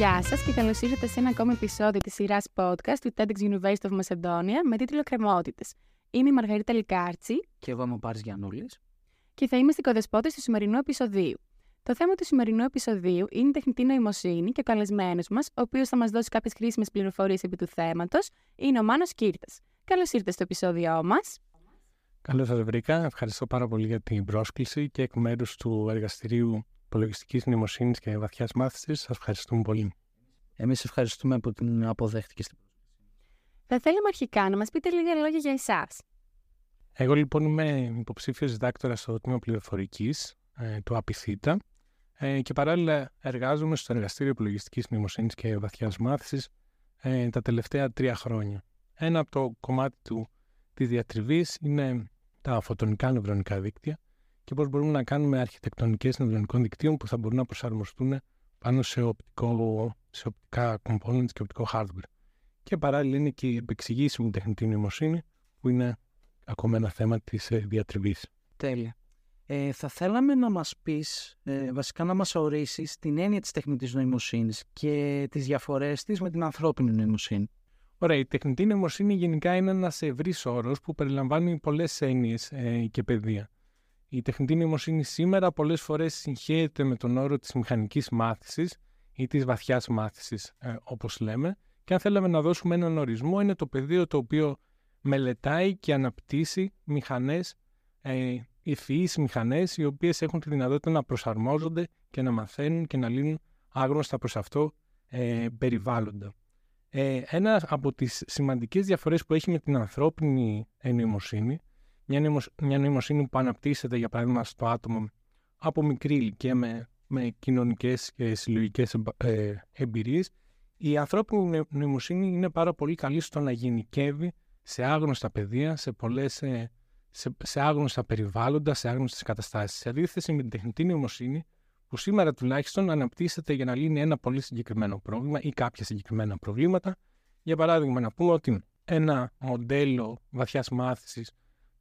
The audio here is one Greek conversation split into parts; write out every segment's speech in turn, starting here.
Γεια σας και καλώς ήρθατε σε ένα ακόμη επεισόδιο της σειράς podcast του TEDx University of Macedonia με τίτλο Κρεμότητες. Είμαι η Μαργαρίτα Λικάρτσι. Και εγώ είμαι ο Πάρης Γιανούλης. Και θα είμαστε κοδεσπότες του σημερινού επεισοδίου. Το θέμα του σημερινού επεισοδίου είναι η τεχνητή νοημοσύνη και ο καλεσμένος μας, ο οποίος θα μας δώσει κάποιες χρήσιμες πληροφορίες επί του θέματος, είναι ο Μάνος Κύρτας. Καλώς ήρθατε στο επεισόδιό μας. Καλώς σας βρήκα. Ευχαριστώ πάρα πολύ για την πρόσκληση και εκ μέρους του εργαστηρίου υπολογιστικής νοημοσύνη και βαθιάς μάθησης. Σας ευχαριστούμε πολύ. Εμείς ευχαριστούμε που την αποδέχτηκες στην Θα θέλαμε αρχικά να μας πείτε λίγα λόγια για εσάς. Εγώ λοιπόν είμαι υποψήφιος διδάκτορα στο τμήμα πληροφορικής ε, του ΑΠΙΘΙΤΑ ε, και παράλληλα εργάζομαι στο εργαστήριο υπολογιστικής νοημοσύνη και βαθιάς μάθησης ε, τα τελευταία τρία χρόνια. Ένα από το κομμάτι του, της διατριβής είναι τα φωτονικά νευρονικά δίκτυα και πώς μπορούμε να κάνουμε αρχιτεκτονικές νευρονικών δικτύων που θα μπορούν να προσαρμοστούν πάνω σε, οπτικό, σε οπτικά components και οπτικό hardware. Και παράλληλα είναι και η επεξηγήσιμη τεχνητή νοημοσύνη που είναι ακόμα ένα θέμα της ε, διατριβής. Τέλεια. Ε, θα θέλαμε να μας πεις, ε, βασικά να μας ορίσεις την έννοια της τεχνητής νοημοσύνης και τις διαφορές της με την ανθρώπινη νοημοσύνη. Ωραία, η τεχνητή νοημοσύνη γενικά είναι ένας ευρύς όρος που περιλαμβάνει πολλές έννοιες ε, και παιδεία. Η τεχνητή νοημοσύνη σήμερα πολλές φορές συγχαίρεται με τον όρο της μηχανικής μάθησης ή της βαθιάς μάθησης, ε, όπως λέμε. Και αν θέλαμε να δώσουμε έναν ορισμό, είναι το πεδίο το οποίο μελετάει και αναπτύσσει μηχανές, ε, ευφυεί μηχανές, οι οποίες έχουν τη δυνατότητα να προσαρμόζονται και να μαθαίνουν και να λύνουν άγνωστα προς αυτό ε, περιβάλλοντα. Ε, ένα από τις σημαντικές διαφορές που έχει με την ανθρώπινη νοημοσύνη, μια, μια νοημοσύνη που αναπτύσσεται για παράδειγμα στο άτομο από μικρή ηλικία με, με κοινωνικές και συλλογικές ε, εμπειρίες, η ανθρώπινη νοημοσύνη είναι πάρα πολύ καλή στο να γενικεύει σε άγνωστα πεδία, σε, πολλές, ε, σε, σε άγνωστα περιβάλλοντα, σε άγνωστες καταστάσεις. Σε αντίθεση με την τεχνητή νοημοσύνη, που σήμερα τουλάχιστον αναπτύσσεται για να λύνει ένα πολύ συγκεκριμένο πρόβλημα ή κάποια συγκεκριμένα προβλήματα. Για παράδειγμα, να πούμε ότι ένα μοντέλο βαθιάς μάθησης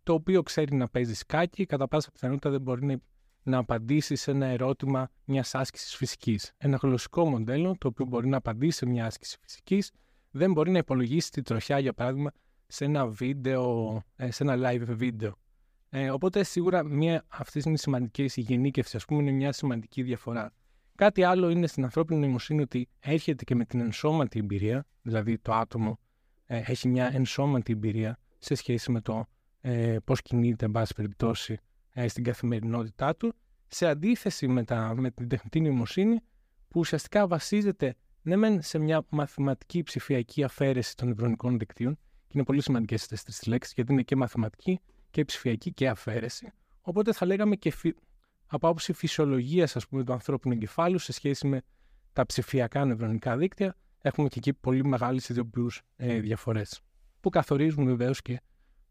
το οποίο ξέρει να παίζει σκάκι, κατά πάσα πιθανότητα δεν μπορεί να απαντήσει σε ένα ερώτημα μιας άσκησης φυσικής. Ένα γλωσσικό μοντέλο, το οποίο μπορεί να απαντήσει σε μια άσκηση φυσικής, δεν μπορεί να υπολογίσει τη τροχιά, για παράδειγμα, σε ένα βίντεο, ε, σε ένα live βίντεο. Ε, οπότε σίγουρα μια αυτής είναι σημαντική η γενίκευση, ας πούμε, είναι μια σημαντική διαφορά. Κάτι άλλο είναι στην ανθρώπινη νοημοσύνη ότι έρχεται και με την ενσώματη εμπειρία, δηλαδή το άτομο ε, έχει μια ενσώματη εμπειρία σε σχέση με το ε, πώς κινείται, εν πάση περιπτώσει, ε, στην καθημερινότητά του, σε αντίθεση με, τα, με την τεχνητή νοημοσύνη, που ουσιαστικά βασίζεται ναι, μεν σε μια μαθηματική ψηφιακή αφαίρεση των νευρονικών δικτύων, και είναι πολύ σημαντικές αυτές τι λέξεις, γιατί είναι και μαθηματική, και ψηφιακή και αφαίρεση. Οπότε θα λέγαμε και φυ... από άποψη φυσιολογίας του ανθρώπινου εγκεφάλου σε σχέση με τα ψηφιακά νευρονικά δίκτυα, έχουμε και εκεί πολύ μεγάλες ιδιοποιούς ε, διαφορές. Που καθορίζουν βεβαίως και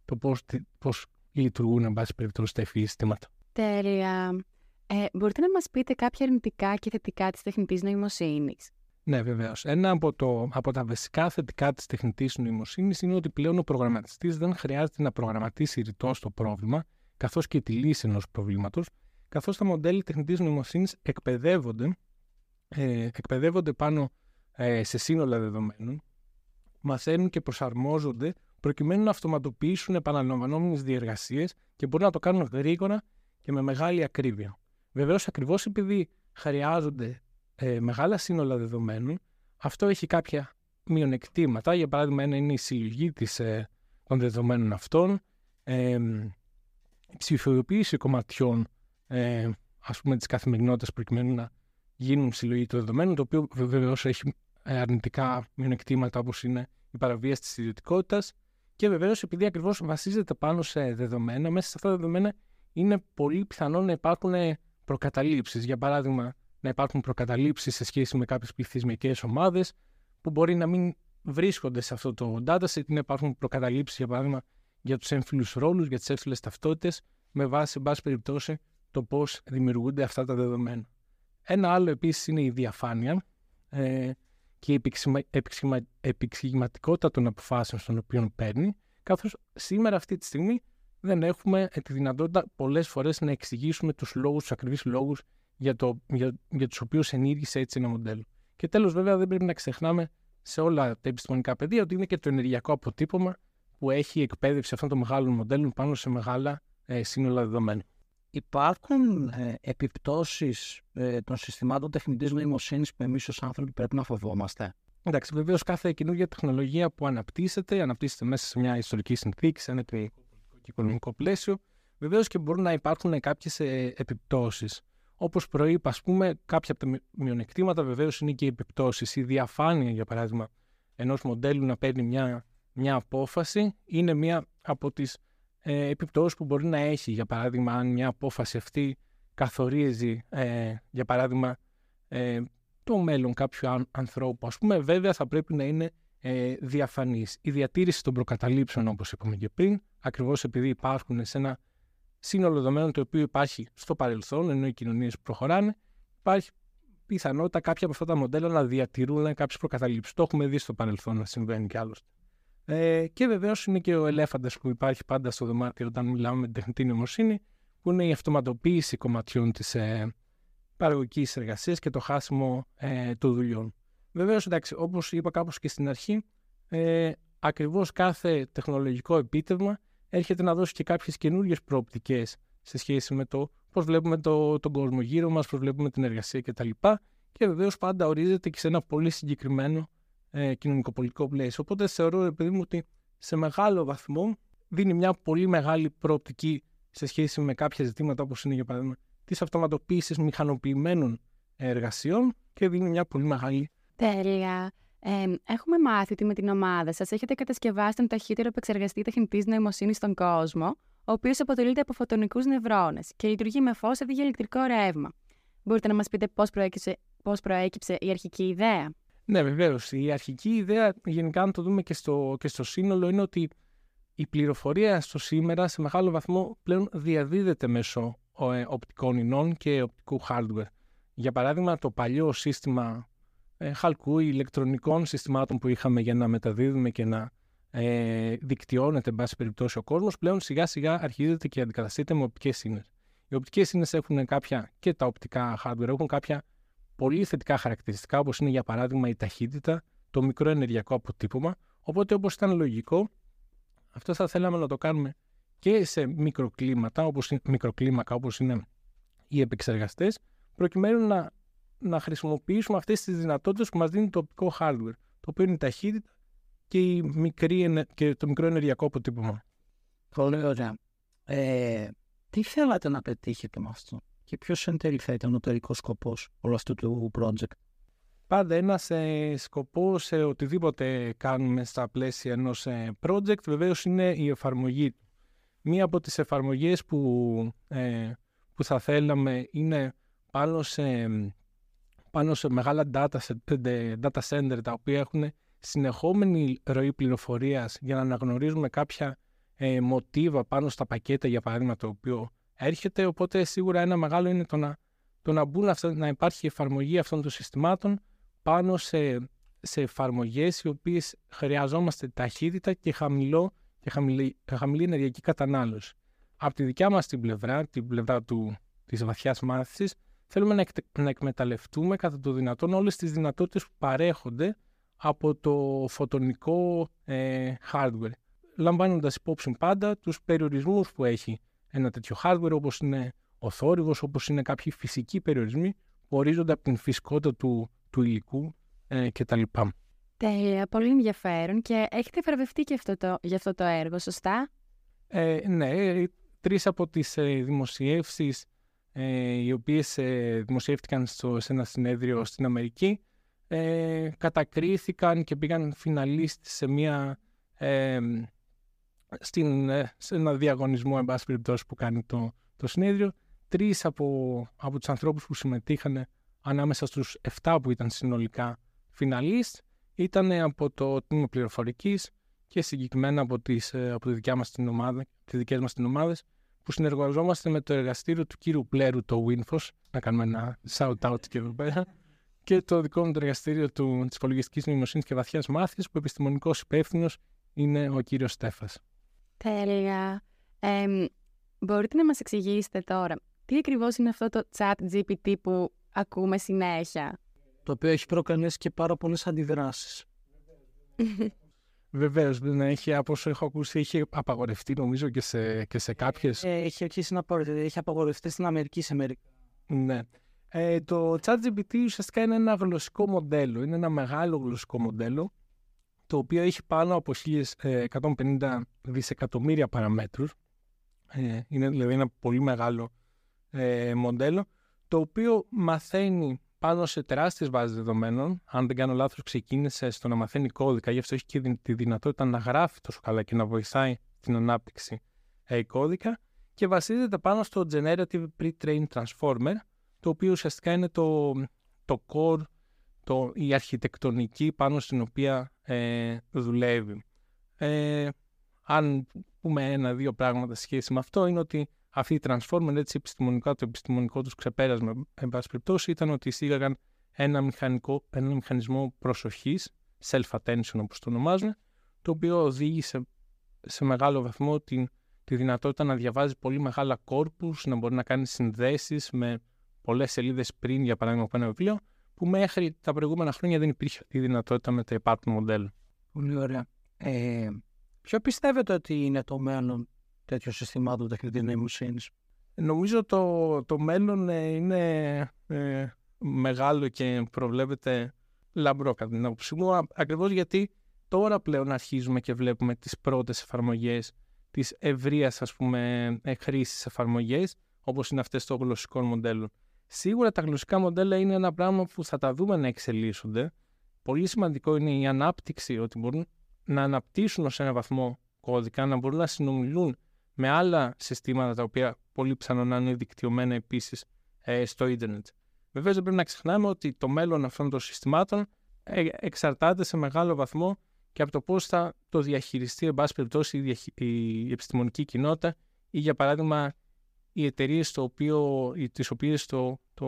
το πώς πώς λειτουργούν, εν πάση περιπτώσει, τα ευφυή συστήματα. Τέλεια. Ε, μπορείτε να μας πείτε κάποια αρνητικά και θετικά της τεχνητής νοημοσύνης; Ναι, βεβαίως. Ένα από, το, από τα βασικά θετικά της τεχνητής νοημοσύνης είναι ότι πλέον ο προγραμματιστής δεν χρειάζεται να προγραμματίσει ρητό το πρόβλημα, καθώς και τη λύση ενός προβλήματος, καθώς τα μοντέλα τεχνητής νοημοσύνης εκπαιδεύονται, ε, εκπαιδεύονται πάνω ε, σε σύνολα δεδομένων, μαθαίνουν και προσαρμόζονται προκειμένου να αυτοματοποιήσουν επαναλαμβανόμενες διεργασίες και μπορούν να το κάνουν γρήγορα και με μεγάλη ακρίβεια. Βεβαίως, ακριβώς επειδή χρειάζονται ε, μεγάλα σύνολα δεδομένων, αυτό έχει κάποια μειονεκτήματα. Για παράδειγμα, ένα είναι η συλλογή της, ε, των δεδομένων αυτών, ε, η ψηφιοποίηση κομματιών ε, ας πούμε της καθημερινότητας προκειμένου να γίνουν συλλογή των δεδομένων, το οποίο βεβαίως έχει ε, αρνητικά μειονεκτήματα όπως είναι η παραβίαση της ιδιωτικότητας και βεβαίως επειδή ακριβώς βασίζεται πάνω σε δεδομένα, μέσα σε αυτά τα δεδομένα είναι πολύ πιθανό να υπάρχουν προκαταλήψεις. Για παράδειγμα, να υπάρχουν προκαταλήψεις σε σχέση με κάποιες πληθυσμικές ομάδες που μπορεί να μην βρίσκονται σε αυτό το dataset ή να υπάρχουν προκαταλήψεις για παράδειγμα για τους έμφυλους ρόλους, για τις έμφυλες ταυτότητες με βάση, σε πάση περιπτώσει, το πώς δημιουργούνται αυτά τα δεδομένα. Ένα άλλο επίσης είναι η διαφάνεια ε, και η επεξηγηματικότητα των αποφάσεων των οποίων παίρνει, καθώς σήμερα αυτή τη στιγμή δεν έχουμε τη δυνατότητα πολλές φορές να εξηγήσουμε τους λόγους, τους ακριβείς λόγους για, το, για, για τους οποίους ενήργησε έτσι ένα μοντέλο. Και τέλος, βέβαια, δεν πρέπει να ξεχνάμε σε όλα τα επιστημονικά πεδία ότι είναι και το ενεργειακό αποτύπωμα που έχει εκπαίδευση αυτών των μεγάλων μοντέλων πάνω σε μεγάλα ε, σύνολα δεδομένων. Υπάρχουν ε, επιπτώσεις ε, των συστημάτων τεχνητής νοημοσύνης που εμείς ως άνθρωποι πρέπει να φοβόμαστε; Εντάξει, βεβαίως κάθε καινούργια τεχνολογία που αναπτύσσεται, αναπτύσσεται μέσα σε μια ιστορική συνθήκη, σε ένα και οικονομικό πλαίσιο. Βεβαίως και μπορούν να υπάρχουν κάποιες επιπτώσεις. Όπως προείπα, ας πούμε, κάποια από τα μειονεκτήματα βεβαίως είναι και οι επιπτώσεις. Η διαφάνεια, για παράδειγμα, ενός μοντέλου να παίρνει μια, μια απόφαση είναι μια από τις ε, επιπτώσεις που μπορεί να έχει. Για παράδειγμα, αν μια απόφαση αυτή καθορίζει, ε, για παράδειγμα, ε, το μέλλον κάποιου ανθρώπου. Ας πούμε, βέβαια θα πρέπει να είναι ε, διαφανής. Η διατήρηση των προκαταλήψεων, όπως είπαμε και πριν, ακριβώς επειδή υπάρχουν σε ένα σύνολο δεδομένων το οποίο υπάρχει στο παρελθόν, ενώ οι κοινωνίες προχωράνε, υπάρχει πιθανότητα κάποια από αυτά τα μοντέλα να διατηρούν κάποιες προκαταλήψεις. Το έχουμε δει στο παρελθόν να συμβαίνει κι άλλωστε. Ε, και βεβαίως είναι και ο ελέφαντας που υπάρχει πάντα στο δωμάτιο όταν μιλάμε με την τεχνητή νοημοσύνη, που είναι η αυτοματοποίηση κομματιών της ε, παραγωγικής εργασίας και το χάσιμο ε, των δουλειών. Βεβαίως, εντάξει, όπως είπα κάπως και στην αρχή, ε, ακριβώς κάθε τεχνολογικό επίτευγμα έρχεται να δώσει και κάποιες καινούριε προοπτικές σε σχέση με το πώς βλέπουμε το, τον κόσμο γύρω μας, πώς βλέπουμε την εργασία κτλ. Και βεβαίως πάντα ορίζεται και σε ένα πολύ συγκεκριμένο ε, κοινωνικοπολιτικό πλαίσιο. Οπότε θεωρώ, επειδή μου, ότι σε μεγάλο βαθμό δίνει μια πολύ μεγάλη προοπτική σε σχέση με κάποια ζητήματα όπως είναι για παράδειγμα της αυτοματοποίησης μηχανοποιημένων εργασιών και δίνει μια πολύ μεγάλη. Τέλεια. Ε, έχουμε μάθει ότι με την ομάδα σας έχετε κατασκευάσει τον ταχύτερο επεξεργαστή τεχνητής νοημοσύνης στον κόσμο, ο οποίος αποτελείται από φωτονικούς νευρώνες και λειτουργεί με φως αντί για ηλεκτρικό ρεύμα. Μπορείτε να μας πείτε πώς προέκυψε, πώς προέκυψε η αρχική ιδέα; Ναι, βεβαίως. Η αρχική ιδέα, γενικά, αν το δούμε και στο, και στο σύνολο, είναι ότι η πληροφορία στο σήμερα σε μεγάλο βαθμό πλέον διαδίδεται μέσω ε, οπτικών ινών και οπτικού hardware. Για παράδειγμα, το παλιό σύστημα ε, χαλκού ηλεκτρονικών συστημάτων που είχαμε για να μεταδίδουμε και να ε, δικτυώνεται, εν πάση περιπτώσει, ο κόσμος, πλέον σιγά σιγά αρχίζεται και αντικαταστείται με οπτικές ίνε. Οι οπτικές ίνε έχουν κάποια και τα οπτικά hardware έχουν κάποια πολύ θετικά χαρακτηριστικά, όπως είναι για παράδειγμα η ταχύτητα, το μικρό ενεργειακό αποτύπωμα. Οπότε, όπως ήταν λογικό, αυτό θα θέλαμε να το κάνουμε και σε μικροκλίματα, όπως, μικροκλίμακα όπως είναι οι επεξεργαστές, προκειμένου να, να χρησιμοποιήσουμε αυτές τις δυνατότητες που μας δίνει το οπτικό hardware, το οποίο είναι η ταχύτητα και, η μικρή, και το μικρό ενεργειακό αποτύπωμα. Πολύ ωραία. Ε, τι θέλατε να πετύχετε με αυτό; Και ποιος εν τέλει θα ήταν ο τελικός σκοπός όλου αυτού του project; Πάντα ένας ε, σκοπός σε οτιδήποτε κάνουμε στα πλαίσια ενός ε, project βεβαίως είναι η εφαρμογή του. Μία από τις εφαρμογές που, ε, που θα θέλαμε είναι πάνω σε, πάνω σε μεγάλα data, data center τα οποία έχουν συνεχόμενη ροή πληροφορίας για να αναγνωρίζουμε κάποια ε, μοτίβα πάνω στα πακέτα για παράδειγμα το οποίο έρχεται οπότε σίγουρα ένα μεγάλο είναι το να, το να, μπουν αυτά, να υπάρχει εφαρμογή αυτών των συστημάτων πάνω σε, σε εφαρμογές οι οποίες χρειαζόμαστε ταχύτητα και χαμηλό και χαμηλή, χαμηλή ενεργειακή κατανάλωση. Από τη δικιά μας την πλευρά, την πλευρά του, της βαθιάς μάθησης, θέλουμε να, να εκμεταλλευτούμε κατά το δυνατόν όλες τις δυνατότητες που παρέχονται από το φωτονικό ε, hardware, λαμβάνοντας υπόψη πάντα τους περιορισμούς που έχει ένα τέτοιο hardware, όπως είναι ο θόρυβος, όπως είναι κάποιοι φυσικοί περιορισμοί που ορίζονται από την φυσικότητα του, του υλικού ε, κτλ. Τέλεια, πολύ ενδιαφέρον και έχετε βραβευτεί και αυτό το, για αυτό το έργο, σωστά; Ε, ναι, τρεις από τις ε, δημοσιεύσεις ε, οι οποίες ε, δημοσιεύτηκαν στο, σε ένα συνέδριο στην Αμερική ε, κατακρίθηκαν και πήγαν φιναλίστ σε, μια, ε, στην, σε ένα διαγωνισμό εν πάση περιπτώσει που κάνει το, το συνέδριο. Τρεις από, από τους ανθρώπους που συμμετείχαν ανάμεσα στους 7 που ήταν συνολικά φιναλίστ ήταν από το τμήμα πληροφορικής και συγκεκριμένα από, τις, ε, από τη δικιά μας την ομάδα, τις δικές μας την ομάδες, που συνεργαζόμαστε με το εργαστήριο του κύριου Πλέρου, το Winfos, να κάνουμε ένα shout-out και εδώ πέρα, και το δικό μου το εργαστήριο του, της υπολογιστικής νοημοσύνης και βαθιάς μάθησης, που επιστημονικός υπεύθυνος είναι ο κύριος Στέφας. Τέλεια. Ε, μπορείτε να μας εξηγήσετε τώρα, τι ακριβώς είναι αυτό το chat GPT που ακούμε συνέχεια; το οποίο έχει προκαλέσει και πάρα πολλές αντιδράσεις. Βεβαίως, δεν έχει, από όσο έχω ακούσει, έχει απαγορευτεί νομίζω και σε, και σε κάποιες. έχει αρχίσει να απαγορευτεί. Έχει απαγορευτεί στην Αμερική σε μερικά. Ναι. Ε, το ChatGPT ουσιαστικά είναι ένα γλωσσικό μοντέλο. Είναι ένα μεγάλο γλωσσικό μοντέλο το οποίο έχει πάνω από 1150 δισεκατομμύρια παραμέτρους. Ε, είναι δηλαδή ένα πολύ μεγάλο ε, μοντέλο το οποίο μαθαίνει πάνω σε τεράστιες βάσεις δεδομένων. Αν δεν κάνω λάθος ξεκίνησε στο να μαθαίνει κώδικα, γι' αυτό έχει και τη δυνατότητα να γράφει τόσο καλά και να βοηθάει την ανάπτυξη ε, κώδικα και βασίζεται πάνω στο Generative Pre-trained Transformer το οποίο ουσιαστικά είναι το, το core, το, η αρχιτεκτονική πάνω στην οποία ε, δουλεύει. Ε, αν πούμε ένα-δύο πράγματα σχέση με αυτό, είναι ότι αυτή η Transformer, έτσι επιστημονικά, το επιστημονικό τους ξεπέρασμα, εν πάση περιπτώσει, ήταν ότι εισήγαγαν ένα, μηχανικό, ένα μηχανισμό προσοχής, self-attention όπως το ονομάζουν, το οποίο οδήγησε σε μεγάλο βαθμό την, τη δυνατότητα να διαβάζει πολύ μεγάλα κόρπους, να μπορεί να κάνει συνδέσεις με πολλές σελίδες πριν, για παράδειγμα, από ένα βιβλίο, που μέχρι τα προηγούμενα χρόνια δεν υπήρχε αυτή η δυνατότητα με τα υπάρχοντα μοντέλα. Πολύ ωραία. Ε, ποιο πιστεύετε ότι είναι το μέλλον τέτοιων συστημάτων τεχνητής νοημοσύνης, Νομίζω το, το μέλλον ε, είναι ε, μεγάλο και προβλέπεται λαμπρό κατά την άποψή μου, ακριβώς γιατί τώρα πλέον αρχίζουμε και βλέπουμε τις πρώτες εφαρμογές, τι ευρείας ας πούμε ε, χρήσης εφαρμογές, όπως είναι αυτές των γλωσσικών μοντέλων. Σίγουρα τα γλωσσικά μοντέλα είναι ένα πράγμα που θα τα δούμε να εξελίσσονται. Πολύ σημαντικό είναι η ανάπτυξη, ότι μπορούν να αναπτύσσουν ως ένα βαθμό κώδικα, να μπορούν να συνομιλούν με άλλα συστήματα τα οποία πολύ πιθανόν να είναι δικτυωμένα επίσης ε, στο ίντερνετ. Βεβαίως δεν πρέπει να ξεχνάμε ότι το μέλλον αυτών των συστημάτων ε, εξαρτάται σε μεγάλο βαθμό και από το πώς θα το διαχειριστεί, εν πάση περιπτώσει, η, η επιστημονική κοινότητα ή, για παράδειγμα, οι εταιρείες τις οποίες το, το,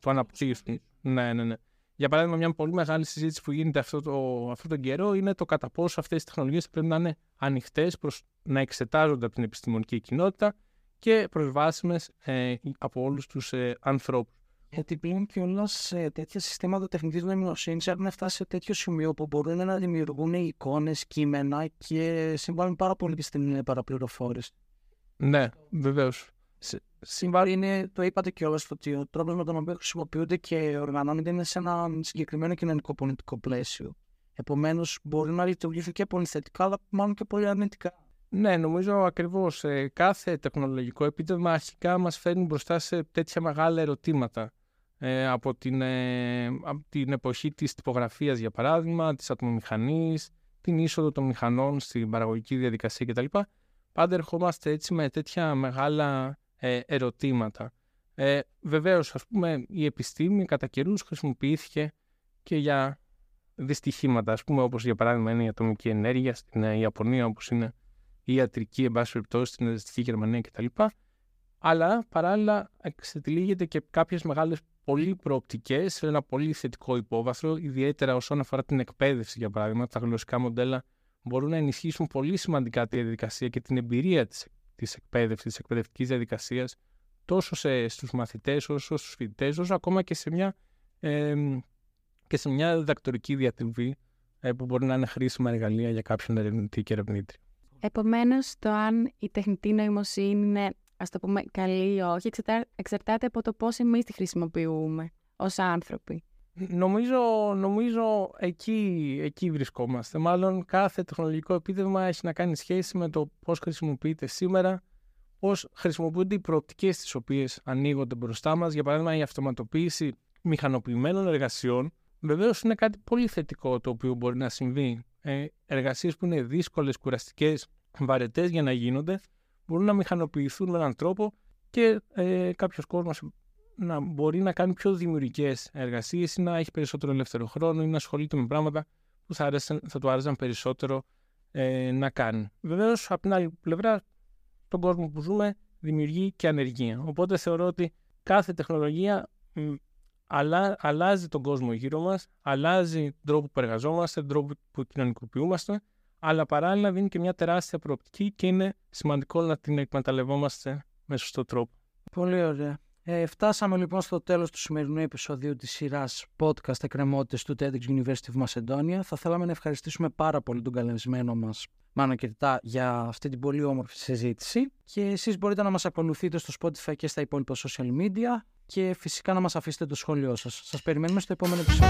το αναπτύσσουν. Ναι, ναι, ναι. Για παράδειγμα, μια πολύ μεγάλη συζήτηση που γίνεται αυτό το, αυτό τον καιρό είναι το κατά πόσο αυτές οι τεχνολογίες πρέπει να είναι ανοιχτές προς να εξετάζονται από την επιστημονική κοινότητα και προσβάσιμες ε, από όλους τους ε, ανθρώπους. Γιατί πλέον κιόλας ε, τέτοια συστήματα τεχνητής νοημοσύνης έχουν φτάσει σε τέτοιο σημείο που μπορούν να δημιουργούν εικόνες, κείμενα και συμβάλλουν πάρα πολύ και στην παραπληροφόρηση. Ναι, βεβαίως. Συμβάλλει είναι, το είπατε κιόλας, ότι ο τρόπος με τον οποίο χρησιμοποιούνται και οργανώνονται είναι σε ένα συγκεκριμένο κοινωνικό πολιτικό πλαίσιο. Επομένως, μπορεί να λειτουργήσει και πολύ θετικά, αλλά μάλλον και πολύ αρνητικά. Ναι, νομίζω ακριβώς. Ε, κάθε τεχνολογικό επίτευγμα αρχικά μας φέρνει μπροστά σε τέτοια μεγάλα ερωτήματα. Ε, από, την, ε, από την εποχή της τυπογραφίας, για παράδειγμα, της ατμομηχανής, την είσοδο των μηχανών στην παραγωγική διαδικασία κτλ. Πάντα ερχόμαστε έτσι με τέτοια μεγάλα ε, ερωτήματα. Ε, βεβαίως, ας πούμε, η επιστήμη κατά καιρούς χρησιμοποιήθηκε και για δυστυχήματα, ας πούμε, όπως για παράδειγμα είναι η ατομική ενέργεια στην ε, Ιαπωνία, όπως είναι η ιατρική, εν πάση περιπτώσει, στην Δυτική Γερμανία κτλ. Αλλά παράλληλα εξετυλίγεται και κάποιες μεγάλες πολύ προοπτικέ σε ένα πολύ θετικό υπόβαθρο, ιδιαίτερα όσον αφορά την εκπαίδευση, για παράδειγμα. Τα γλωσσικά μοντέλα μπορούν να ενισχύσουν πολύ σημαντικά τη διαδικασία και την εμπειρία της της εκπαίδευσης, της εκπαιδευτικής διαδικασίας τόσο σε, στους μαθητές όσο στους φοιτητές όσο ακόμα και σε μια, ε, και σε μια διδακτορική διατριβή ε, που μπορεί να είναι χρήσιμα εργαλεία για κάποιον ερευνητή και ερευνήτρια. Επομένως, το αν η τεχνητή νοημοσύνη είναι, ας το πούμε, καλή ή όχι, εξαρτάται από το πώς εμείς τη χρησιμοποιούμε ως άνθρωποι. Νομίζω, νομίζω εκεί, εκεί βρισκόμαστε. Μάλλον κάθε τεχνολογικό επίδευμα έχει να κάνει σχέση με το πώς χρησιμοποιείται σήμερα, πώς χρησιμοποιούνται οι προοπτικές τις οποίες ανοίγονται μπροστά μας. Για παράδειγμα, η αυτοματοποίηση μηχανοποιημένων εργασιών βεβαίως είναι κάτι πολύ θετικό το οποίο μπορεί να συμβεί. Ε, εργασίες που είναι δύσκολες, κουραστικές, βαρετές για να γίνονται, μπορούν να μηχανοποιηθούν με έναν τρόπο και ε, κάποιος κόσμος να μπορεί να κάνει πιο δημιουργικές εργασίες ή να έχει περισσότερο ελεύθερο χρόνο ή να ασχολείται με πράγματα που θα, άρεσαν, θα του άρεσαν περισσότερο ε, να κάνει. Βεβαίως, από την άλλη πλευρά, τον κόσμο που ζούμε δημιουργεί και ανεργία. Οπότε θεωρώ ότι κάθε τεχνολογία αλλα, αλλάζει τον κόσμο γύρω μας, αλλάζει τον τρόπο που εργαζόμαστε, τον τρόπο που κοινωνικοποιούμαστε, αλλά παράλληλα δίνει και μια τεράστια προοπτική και είναι σημαντικό να την εκμεταλλευόμαστε με σωστό τρόπο. Πολύ ωραία. Ε, φτάσαμε λοιπόν στο τέλος του σημερινού επεισοδίου της σειράς podcast εκκρεμότητες του TEDx University of Macedonia. Θα θέλαμε να ευχαριστήσουμε πάρα πολύ τον καλεσμένο μας Μάνο Κερτά για αυτή την πολύ όμορφη συζήτηση και εσείς μπορείτε να μας ακολουθείτε στο Spotify και στα υπόλοιπα social media και φυσικά να μας αφήσετε το σχόλιο σας. Σας περιμένουμε στο επόμενο επεισόδιο.